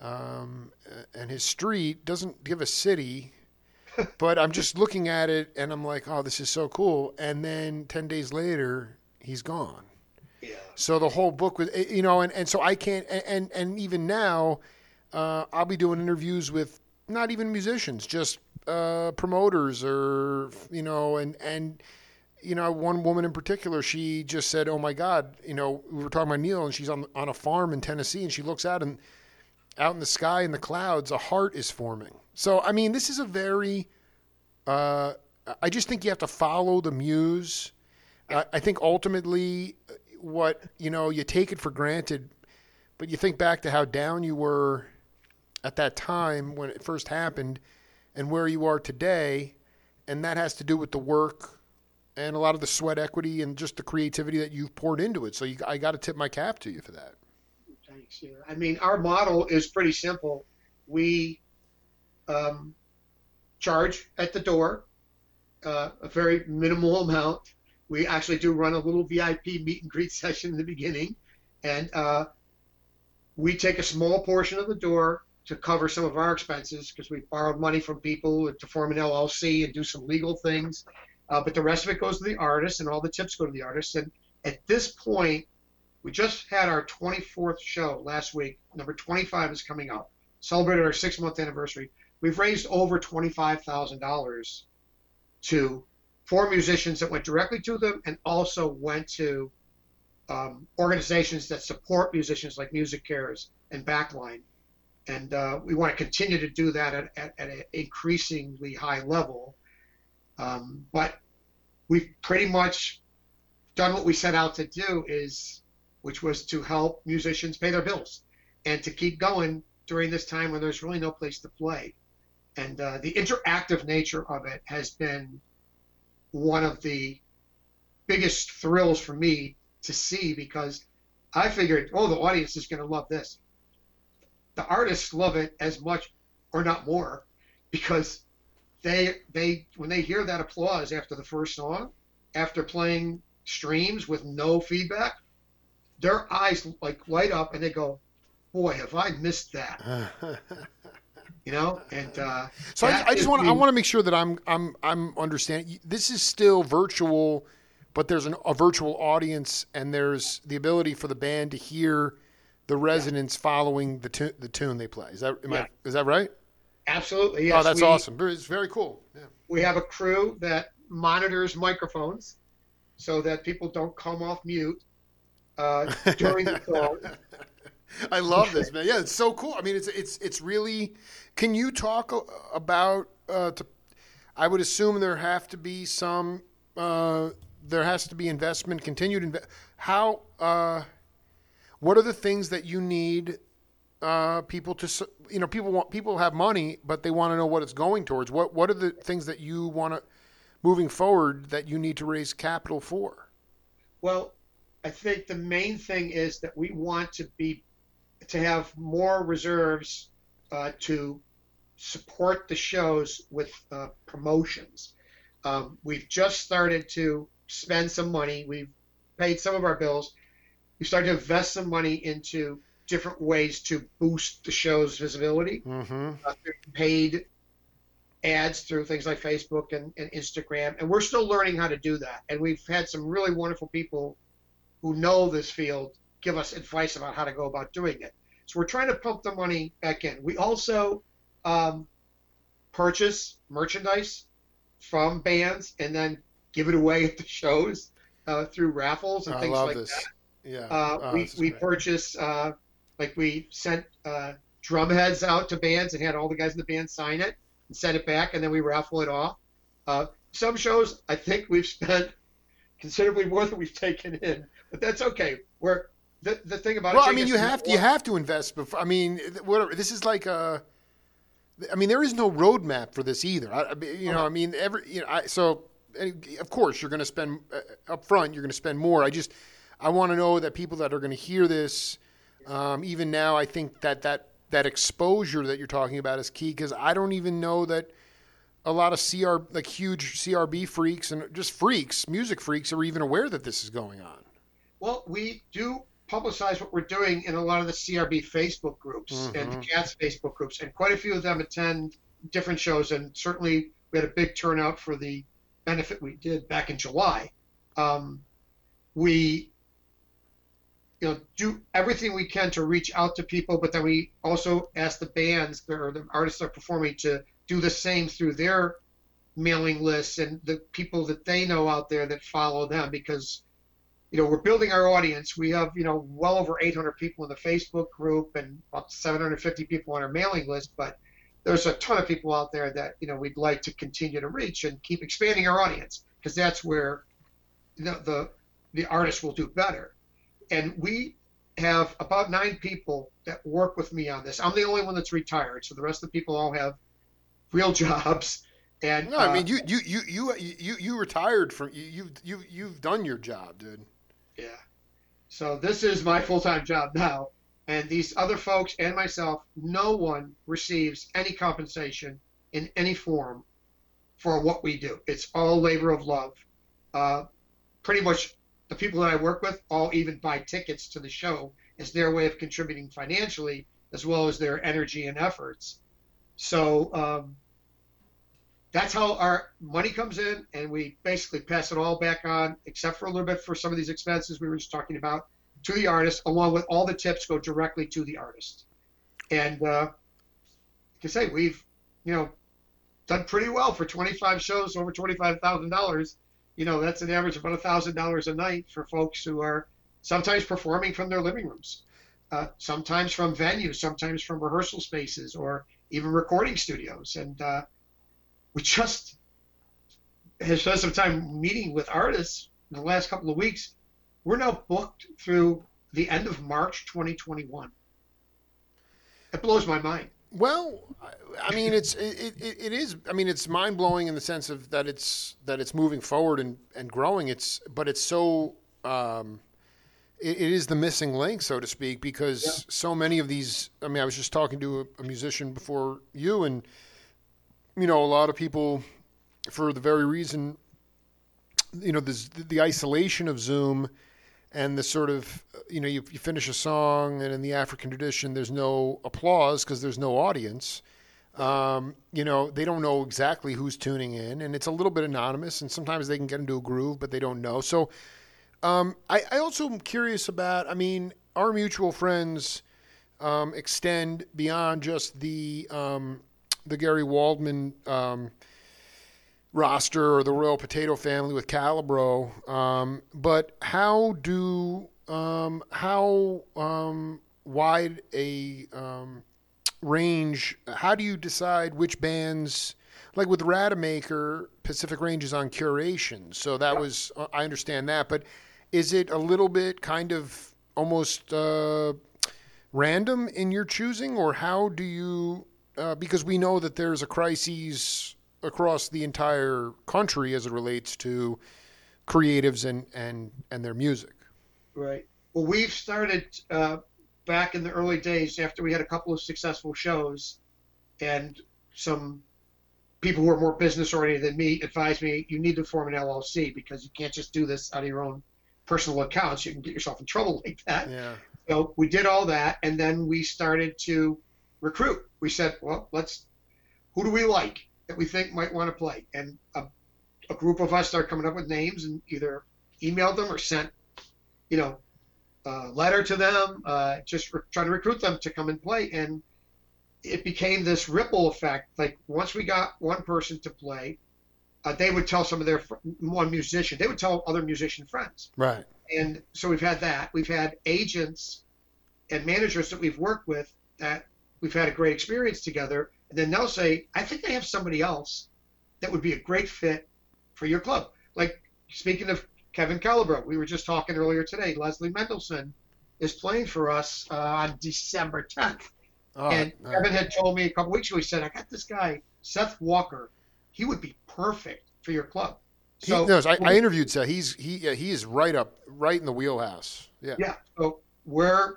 um, and his street doesn't give a city, but I'm just looking at it and I'm like, oh, this is so cool. And then 10 days later, he's gone. Yeah. So the whole book was, eh, you know, and, and so I can't, and, and even now, uh, I'll be doing interviews with not even musicians, just uh, promoters or, you know, and, and, you know, one woman in particular, she just said, "Oh my God!" You know, we were talking about Neal, and she's on on a farm in Tennessee, and she looks out and out in the sky in the clouds, a heart is forming. So, I mean, this is a very, uh, I just think you have to follow the muse. Uh, I think ultimately, what, you know, you take it for granted, but you think back to how down you were at that time when it first happened and where you are today. And that has to do with the work and a lot of the sweat equity and just the creativity that you've poured into it. So you, I got to tip my cap to you for that. Yeah. I mean, our model is pretty simple. We um, charge at the door uh, a very minimal amount. We actually do run a little VIP meet and greet session in the beginning, and uh, we take a small portion of the door to cover some of our expenses because we borrowed money from people to form an LLC and do some legal things. Uh, but the rest of it goes to the artist, and all the tips go to the artist. And at this point, we just had our 24th show last week. Number 25 is coming up. Celebrated our six month anniversary. We've raised over $25,000 to four musicians that went directly to them and also went to um, organizations that support musicians like MusiCares and Backline. And uh, we want to continue to do that at, at, at an increasingly high level. Um, but we've pretty much done what we set out to do is which was to help musicians pay their bills and to keep going during this time when there's really no place to play. And uh, the interactive nature of it has been one of the biggest thrills for me to see because I figured, oh, the audience is going to love this. The artists love it as much or not more because they they when they hear that applause after the first song, after playing streams with no feedback, their eyes like light up and they go, "Boy, have I missed that." you know, and uh, so I, I, just want I want to make sure that I'm I'm I'm understanding. This is still virtual, but there's an, a virtual audience, and there's the ability for the band to hear the resonance yeah. following the tu- the tune they play. Is that yeah. I, is that right? Absolutely. Yes. Oh, that's we, awesome. It's very cool. Yeah. We have a crew that monitors microphones so that people don't come off mute uh, during the call. I love this, man. Yeah, it's so cool. I mean, it's it's it's really. Can you talk about? Uh, to, I would assume there have to be some. Uh, there has to be investment, continued investment. How? Uh, what are the things that you need uh, people to? You know, people want people have money, but they want to know what it's going towards. What What are the things that you want to moving forward that you need to raise capital for? Well, I think the main thing is that we want to be to have more reserves uh, to support the shows with uh, promotions. Um, we've just started to spend some money. We've paid some of our bills. We started to invest some money into different ways to boost the show's visibility. Mm-hmm. Uh, paid ads through things like Facebook and, and Instagram, and we're still learning how to do that. And we've had some really wonderful people who know this field give us advice about how to go about doing it. So we're trying to pump the money back in. We also um, purchase merchandise from bands and then give it away at the shows uh, through raffles and I things like this. that. Yeah. Uh, Oh, we we great. purchase uh, like we sent uh, drum heads out to bands and had all the guys in the band sign it and send it back, and then we raffle it off. Uh, some shows I think we've spent considerably more than we've taken in, but that's okay. We're the, the thing about Well, it. I mean, you have to, you have to invest before. I mean, whatever. This is like a. I mean, there is no roadmap for this either. I, you know, I mean, every you know, I, so of course you're going to spend uh, up front. You're going to spend more. I just I want to know that people that are going to hear this, um, even now, I think that that that exposure that you're talking about is key because I don't even know that a lot of CR like huge CRB freaks and just freaks, music freaks, are even aware that this is going on. Well, we do publicize what we're doing in a lot of the CRB Facebook groups and the Mhm. CATS Facebook groups, and quite a few of them attend different shows. And certainly, we had a big turnout for the benefit we did back in July. Um, we, you know, do everything we can to reach out to people, but then we also ask the bands or the artists that are performing to do the same through their mailing lists and the people that they know out there that follow them because you know, we're building our audience. We have, you know, well over 800 people in the Facebook group and about 750 people on our mailing list. But there's a ton of people out there that, you know, we'd like to continue to reach and keep expanding our audience because that's where the, the, the artist will do better. And we have about nine people that work with me on this. I'm the only one that's retired. So the rest of the people all have real jobs. And No, I uh, mean you you you you you you retired from you you you you've done your job, dude. Yeah. So this is my full time job now. And these other folks and myself, no one receives any compensation in any form for what we do. It's all labor of love. Uh, pretty much the people that I work with all even buy tickets to the show as their way of contributing financially as well as their energy and efforts. So um, that's how our money comes in, and we basically pass it all back on, except for a little bit for some of these expenses we were just talking about, to the artist, along with all the tips go directly to the artist. And uh, like I say, we've you know done pretty well for 25 shows over $25,000. You know, that's an average of about $1,000 a night for folks who are sometimes performing from their living rooms, uh, sometimes from venues, sometimes from rehearsal spaces, or even recording studios. And uh, we just have spent some time meeting with artists in the last couple of weeks. We're now booked through the end of March 2021. It blows my mind. Well, I- mean, it's it, it, it is. I mean, it's mind blowing in the sense of that it's that it's moving forward and, and growing. It's but it's so um, it, it is the missing link, so to speak, because so many of these. I mean, I was just talking to a, a musician before you, and you know, a lot of people, for the very reason, you know, this, the isolation of Zoom and the sort of you know you, you finish a song and in the african tradition there's no applause because there's no audience. Um, you know they don't know exactly who's tuning in and it's a little bit anonymous and sometimes they can get into a groove but they don't know. So um, I, I also am curious about i mean our mutual friends um, extend beyond just the um, the gary waldman um, roster or the Royal Potato Family with Calabro. Um, but how do um, how um, wide a um, range? How do you decide which bands? like with Rademaker, Pacific Range is on curation, so that was I understand that. But is it a little bit kind of almost uh, random in your choosing, or how do you? Uh, because we know that there's a crisis across the entire country as it relates to creatives and and and their music. Right. Well, we've started uh, back in the early days after we had a couple of successful shows, and some people who are more business oriented than me advised me you need to form an LLC because you can't just do this out of your own personal accounts. You can get yourself in trouble like that. Yeah. So we did all that, and then we started to recruit. We said, well, let's who do we like that we think might want to play, and a, a group of us started coming up with names and either emailed them or sent, you know, a letter to them, uh, just re- trying to recruit them to come and play, and it became this ripple effect. Like once we got one person to play, uh, they would tell some of their fr- one musician, they would tell other musician friends Right. and so we've had that. We've had agents and managers that we've worked with that we've had a great experience together, and then they'll say, "I think I have somebody else that would be a great fit for your club." Like speaking of Kevin Calabro, we were just talking earlier today. Leslie Mendelson is playing for us uh, on December 10th, Oh, and uh, Kevin had told me a couple weeks ago. He said, "I got this guy, Seth Walker. He would be perfect for your club." he knows. I, I interviewed Seth. He's he yeah, he is right up right in the wheelhouse. Yeah. Yeah. So we're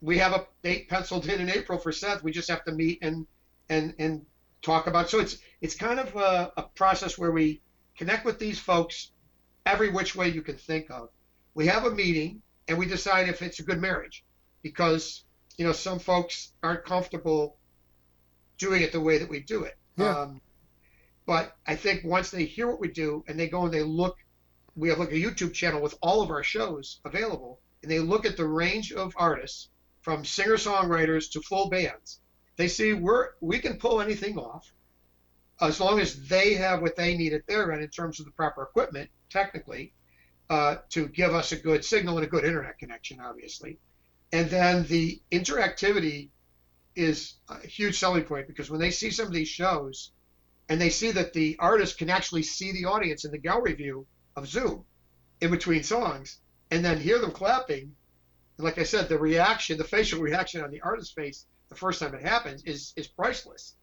we have a date penciled in in April for Seth. We just have to meet and and and talk about. It. So it's it's kind of a, a process where we connect with these folks every which way you can think of. We have a meeting and we decide if it's a good marriage because you know some folks aren't comfortable doing it the way that we do it. Yeah. Um, but I think once they hear what we do and they go and they look, we have like a YouTube channel with all of our shows available, and they look at the range of artists from singer songwriters to full bands. They see we're we can pull anything off as long as they have what they need at their end in terms of the proper equipment, technically, uh, to give us a good signal and a good internet connection, obviously. And then the interactivity is a huge selling point because when they see some of these shows and they see that the artist can actually see the audience in the gallery view of Zoom in between songs and then hear them clapping, and like I said, the reaction, the facial reaction on the artist's face the first time it happens is is priceless.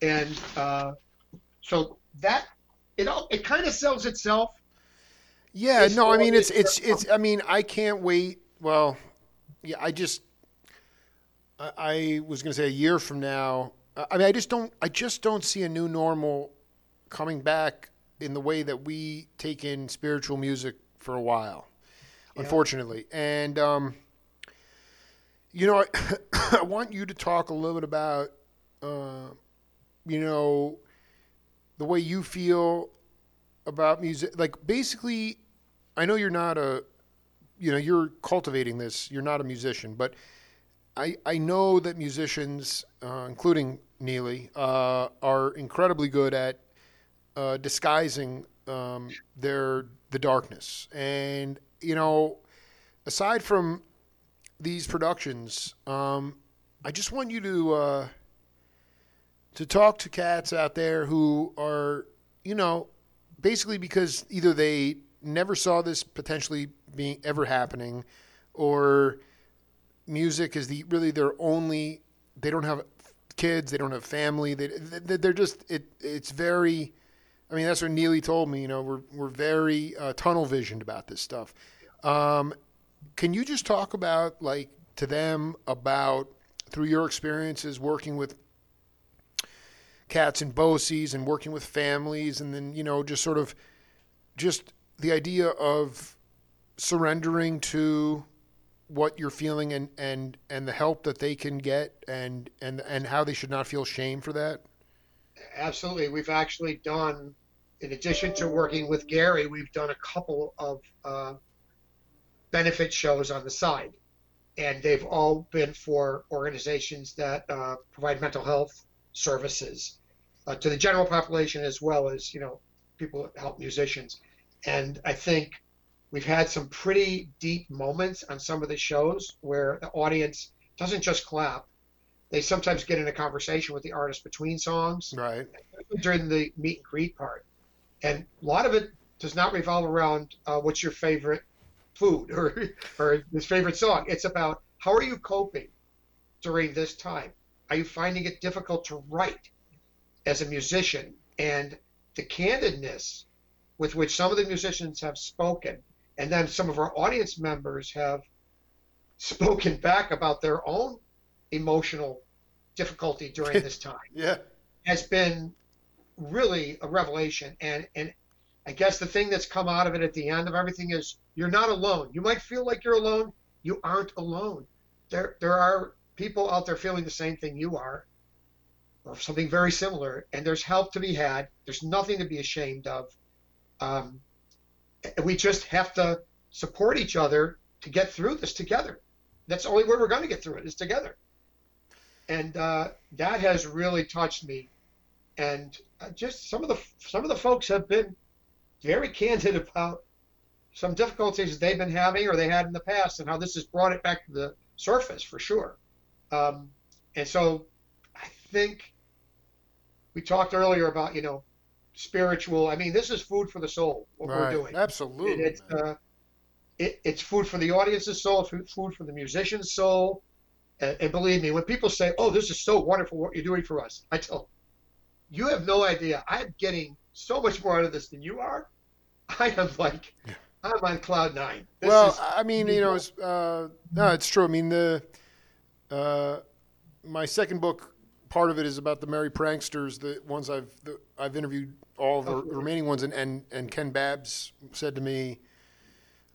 And uh, so that it all it kind of sells itself. Yeah, It's no, I mean it's it's it's. I mean, I can't wait. Well, yeah, I just, I, I was going to say a year from now. I I mean, I just don't. I just don't see a new normal coming back in the way that we take in spiritual music for a while, Yeah. unfortunately. And um, you know, I, I want you to talk a little bit about, uh, you know, the way you feel about music. Like basically, I know you're not a, you know, you're cultivating this. You're not a musician, but I I know that musicians, uh, including Neely, uh, are incredibly good at uh, disguising um, their the darkness. And you know, aside from these productions, um, I just want you to uh, to talk to cats out there who are, you know, basically because either they never saw this potentially being ever happening, or music is the really their only. They don't have kids. They don't have family. They they- they're just it. It's very. I mean, that's what Neely told me. You know, we're we're very uh, tunnel visioned about this stuff. Um, can you just talk about like to them about through your experiences working with cats and BOCES and working with families and then you know just sort of just the idea of surrendering to what you're feeling and and and the help that they can get and and and how they should not feel shame for that? Absolutely, we've actually done, in addition to working with Gary, we've done a couple of uh, benefit shows on the side, and they've all been for organizations that uh, provide mental health services uh, to the general population as well as you know people that help musicians. And I think we've had some pretty deep moments on some of the shows where the audience doesn't just clap, they sometimes get in a conversation with the artist between songs Right. during the meet and greet part. And a lot of it does not revolve around uh, what's your favorite food or, or his favorite song. It's about how are you coping during this time? Are you finding it difficult to write as a musician? And the candidness with which some of the musicians have spoken, and then some of our audience members have spoken back about their own emotional difficulty during this time Yeah. has been really a revelation. And and I guess the thing that's come out of it at the end of everything is you're not alone. You might feel like you're alone. You aren't alone. There there are people out there feeling the same thing you are, or something very similar. And there's help to be had. There's nothing to be ashamed of. Um, we just have to support each other to get through this together. That's the only way we're going to get through it is together. And uh, that has really touched me and uh, just some of the some of the folks have been very candid about some difficulties they've been having or they had in the past and how this has brought it back to the surface for sure um, and so i think we talked earlier about you know spiritual i mean this is food for the soul what right. we're doing Absolutely. it's uh, it, it's food for the audience's soul, food food for the musician's soul. And, and believe me, when people say, "Oh, this is so wonderful what you're doing for us," I tell them, "You have no idea. I'm getting so much more out of this than you are. I am like, I'm on cloud nine. This well, is- I mean, you know, it's, uh, no, it's true. I mean, the uh, my second book, part of it is about the merry pranksters, the ones I've the, I've interviewed all the Oh, remaining ones, and, and and Ken Babbs said to me,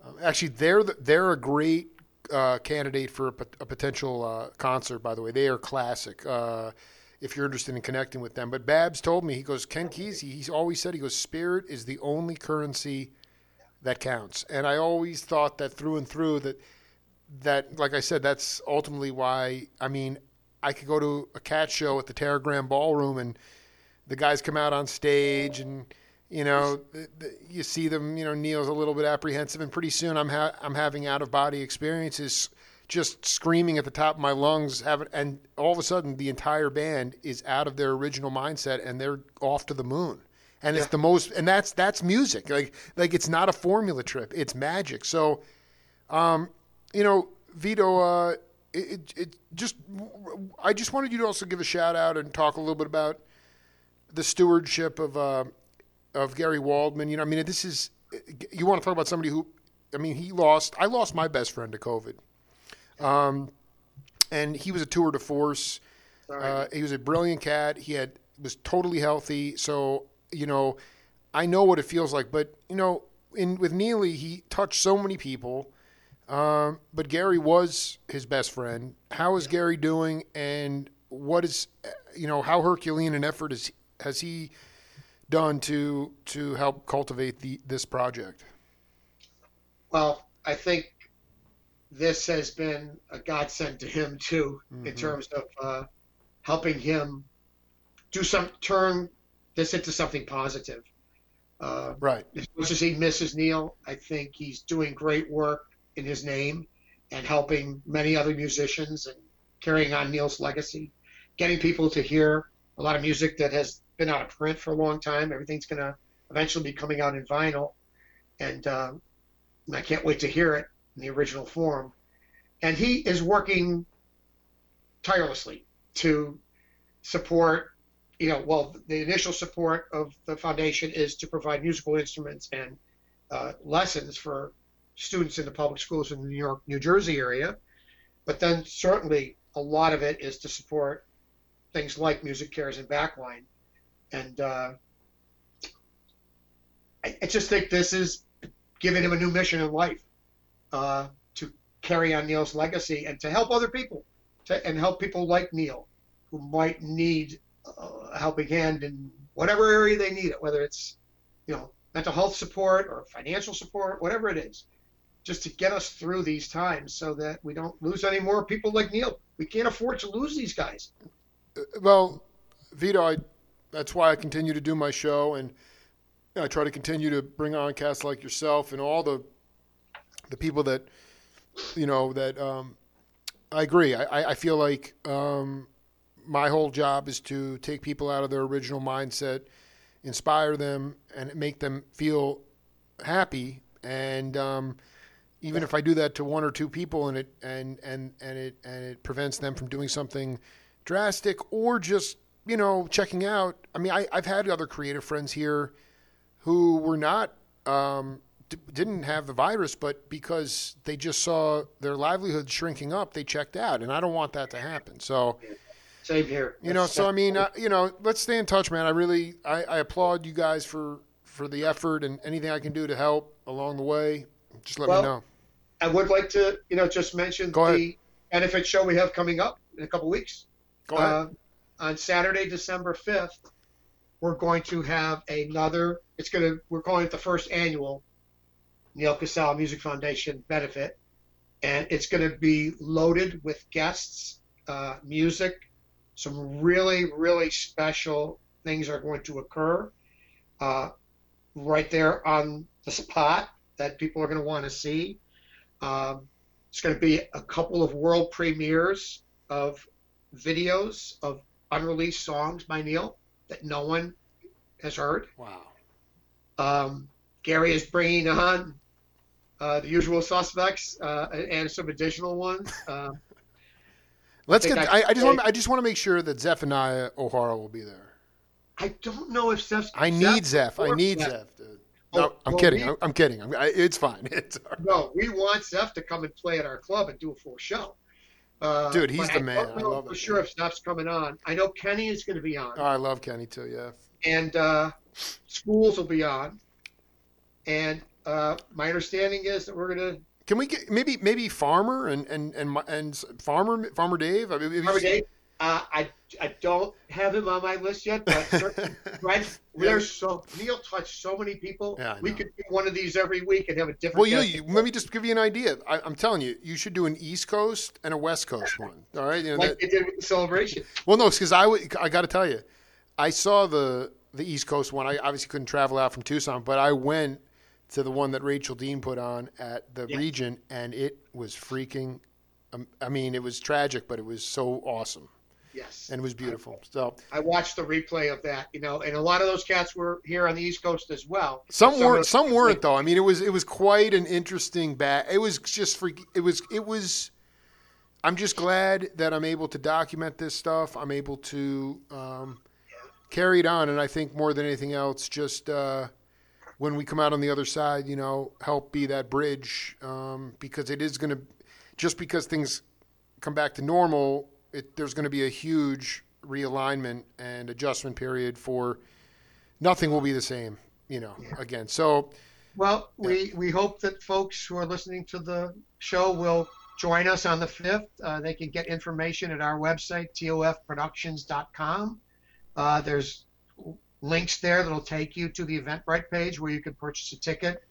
um, actually, they're the, they're a great uh, candidate for a, pot- a potential uh, concert. By the way, they are classic. If you're interested in connecting with them, but Babbs told me he goes Ken Kesey. He's always said he goes spirit is the only currency that counts. And I always thought that through and through that that like I said, that's ultimately why I mean I could go to a cat show at the Teragram Ballroom and the guys come out on stage and you know you see them you know Neal's a little bit apprehensive and pretty soon I'm ha- I'm having out of body experiences just screaming at the top of my lungs having and all of a sudden the entire band is out of their original mindset and they're off to the moon. And it's the most and that's that's music. Like like it's not a formula trip. It's magic. So um you know vito uh it, it, it just i just wanted you to also give a shout out and talk a little bit about the stewardship of uh of gary waldman. You know i mean this is you want to talk about somebody who i mean he lost i lost my best friend to covid um and he was a tour de force uh, he was a brilliant cat. He had was totally healthy. So you know, I know what it feels like. But you know, in with Neely, he touched so many people. Um, but Gary was his best friend. How is Gary doing? And what is you know how Herculean an effort is has he done to to help cultivate the this project? well, I think this has been a godsend to him too, in Mhm. terms of uh, helping him do some turn this into something positive. Uh, Right. as much as he misses Neal, I think he's doing great work in his name and helping many other musicians and carrying on Neal's legacy, getting people to hear a lot of music that has been out of print for a long time. Everything's going to eventually be coming out in vinyl, and, uh, and I can't wait to hear it in the original form. And he is working tirelessly to support you know, well, the initial support of the foundation is to provide musical instruments and uh, lessons for students in the public schools in the New York, New Jersey area. But then certainly a lot of it is to support things like MusiCares and Backline. And uh, I, I just think this is giving him a new mission in life uh, to carry on Neal's legacy and to help other people to, and help people like Neal who might need a helping hand in whatever area they need it, whether it's you know mental health support or financial support, whatever it is, just to get us through these times so that we don't lose any more people like Neal. We can't afford to lose these guys. Well, Vito, I, that's why I continue to do my show, and I try to continue to bring on casts like yourself and all the the people that you know that um, I agree. I, I- feel like um, my whole job is to take people out of their original mindset, inspire them, and make them feel happy. And um, even if I do that to one or two people, and it and and and it and it prevents them from doing something drastic or just you know checking out. I mean, I, I've had other creative friends here who were not um, d- didn't have the virus, but because they just saw their livelihood shrinking up, they checked out, and I don't want that to happen. So, Same here. you know, so I mean, uh, you know, let's stay in touch, man. I really, I, I applaud you guys for for the effort and anything I can do to help along the way. Just let Well, me know. I would like to, you know, just mention the benefit show we have coming up in a couple weeks. Go ahead. Uh, on Saturday, December 5th, we're going to have another, it's going to, we're calling it the first annual Neal Casal Music Foundation benefit. And it's going to be loaded with guests, uh, music. Some really, really special things are going to occur uh, right there on the spot that people are going to want to see. Um, it's going to be a couple of world premieres of videos of unreleased songs by Neal that no one has heard. wow. Um, Gary is bringing on uh, the usual suspects uh, and some additional ones. Uh, Let's think get. I- I, I just want. I just want to make sure that Zephaniah OHora will be there. I don't know if Steph's. I need Zeph. I need. Zeph. Dude. No, I'm well, kidding. we- I'm, kidding. I'm, I, it's fine. It's right. No, we want Zeph to come and play at our club and do a full show. Uh, Dude, he's the I man. I love for it. sure if Zeph's coming on. I know Kenny is going to be on. Oh, I love Kenny too. Yeah. and uh, schools will be on. And uh, my understanding is that we're going to Can we get maybe maybe Farmer and and and and Farmer Farmer Dave? I mean, you- Dave. Uh, I I don't have him on my list yet, but right, there's so Neal touched so many people. Yeah, we could do one of these every week and have a different. Well, you, you let me just give you an idea. I, I'm telling you, you should do an East Coast and a West Coast one. All right. You know, like that, they did with the celebration. well, no, because I would- I got to tell you, I saw the the East Coast one. I obviously couldn't travel out from Tucson, but I went to the one that Rachel Dean put on at the Yeah. region, and it was freaking. Um, I mean, it was tragic, but it was so awesome Yes, and it was beautiful. So I watched the replay of that. You know, and a lot of those cats were here on the East Coast as well. Some Some weren't. Some weren't though. I mean, it was it was quite an interesting bat. It was just freak. It was it was. I'm just glad that I'm able to document this stuff. I'm able to um, carry it on, and I think more than anything else, just uh, when we come out on the other side, you know, help be that bridge um, because it is going to. Just because things come back to normal, it, there's going to be a huge realignment and adjustment period for. Nothing will be the same, you know. Again, so Well, we, we hope that folks who are listening to the show will join us on the 5th. Uh, they can get information at our website, tofproductions.com. Uh, there's links there that'll take you to the Eventbrite page where you can purchase a ticket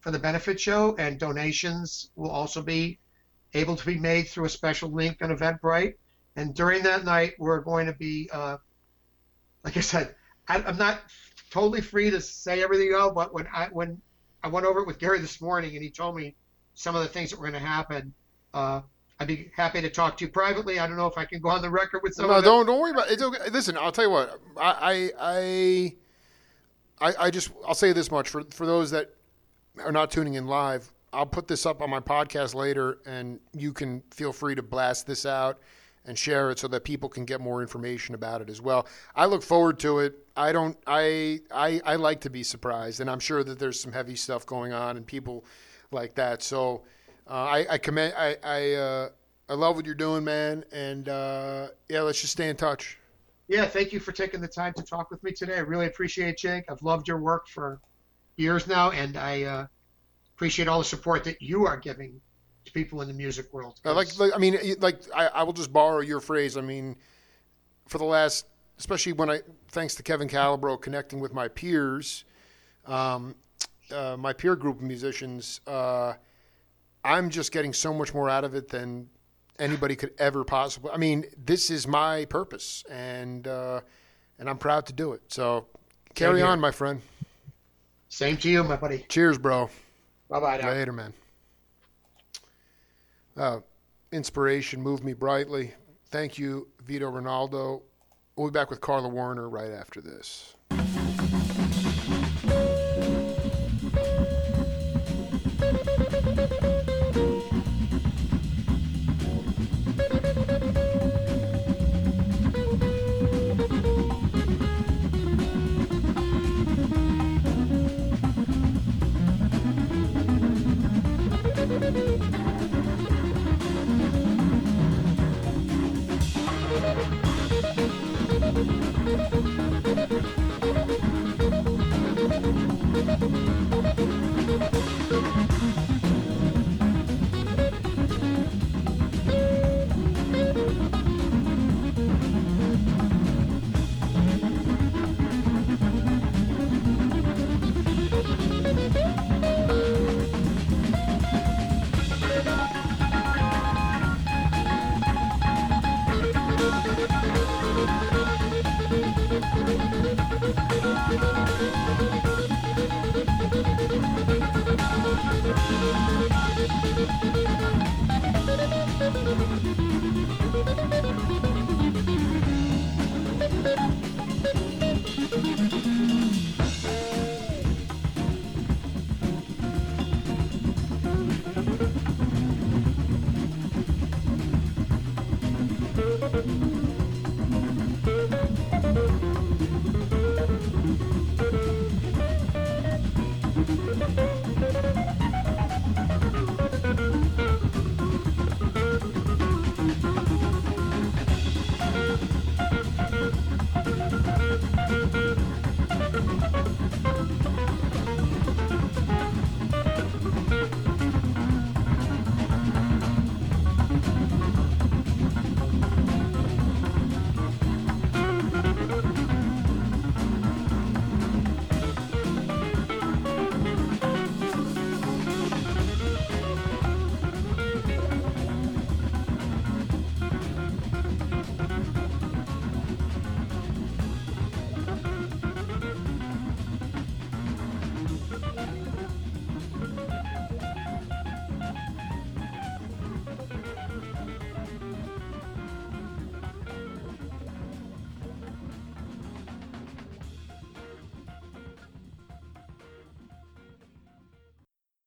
for the benefit show, and donations will also be able to be made through a special link on Eventbrite. And during that night, we're going to be, uh, like I said, I, I'm not totally free to say everything out, but when I when I went over it with Gary this morning, and he told me some of the things that were going to happen. Uh, I'd be happy to talk to you privately. I don't know if I can go on the record with some no, don't don't worry about it. It's okay. Listen, I'll tell you what. I I I I, I just I'll say this much for for those that are not tuning in live. I'll put this up on my podcast later, and you can feel free to blast this out and share it so that people can get more information about it as well. I look forward to it. I don't. I I I like to be surprised, and I'm sure that there's some heavy stuff going on and people like that. So uh, I I commend. I I uh, I love what you're doing, man. And uh, yeah, let's just stay in touch. Yeah, thank you for taking the time to talk with me today. I really appreciate it, Jake. I've loved your work for years now, and I uh, appreciate all the support that you are giving to people in the music world. Uh, like, like I mean, like I, I will just borrow your phrase. I mean, for the last, especially when I, thanks to Kevin Calabro connecting with my peers, um, uh, my peer group of musicians, uh, I'm just getting so much more out of it than anybody could ever possibly. I mean, this is my purpose, and uh, and I'm proud to do it. So carry on, my friend. Same to you, my buddy. Cheers, bro. Bye bye now. Later, man. Uh, inspiration moved me brightly. Thank you, Vito Rinaldo. We'll be back with Carla Warner right after this.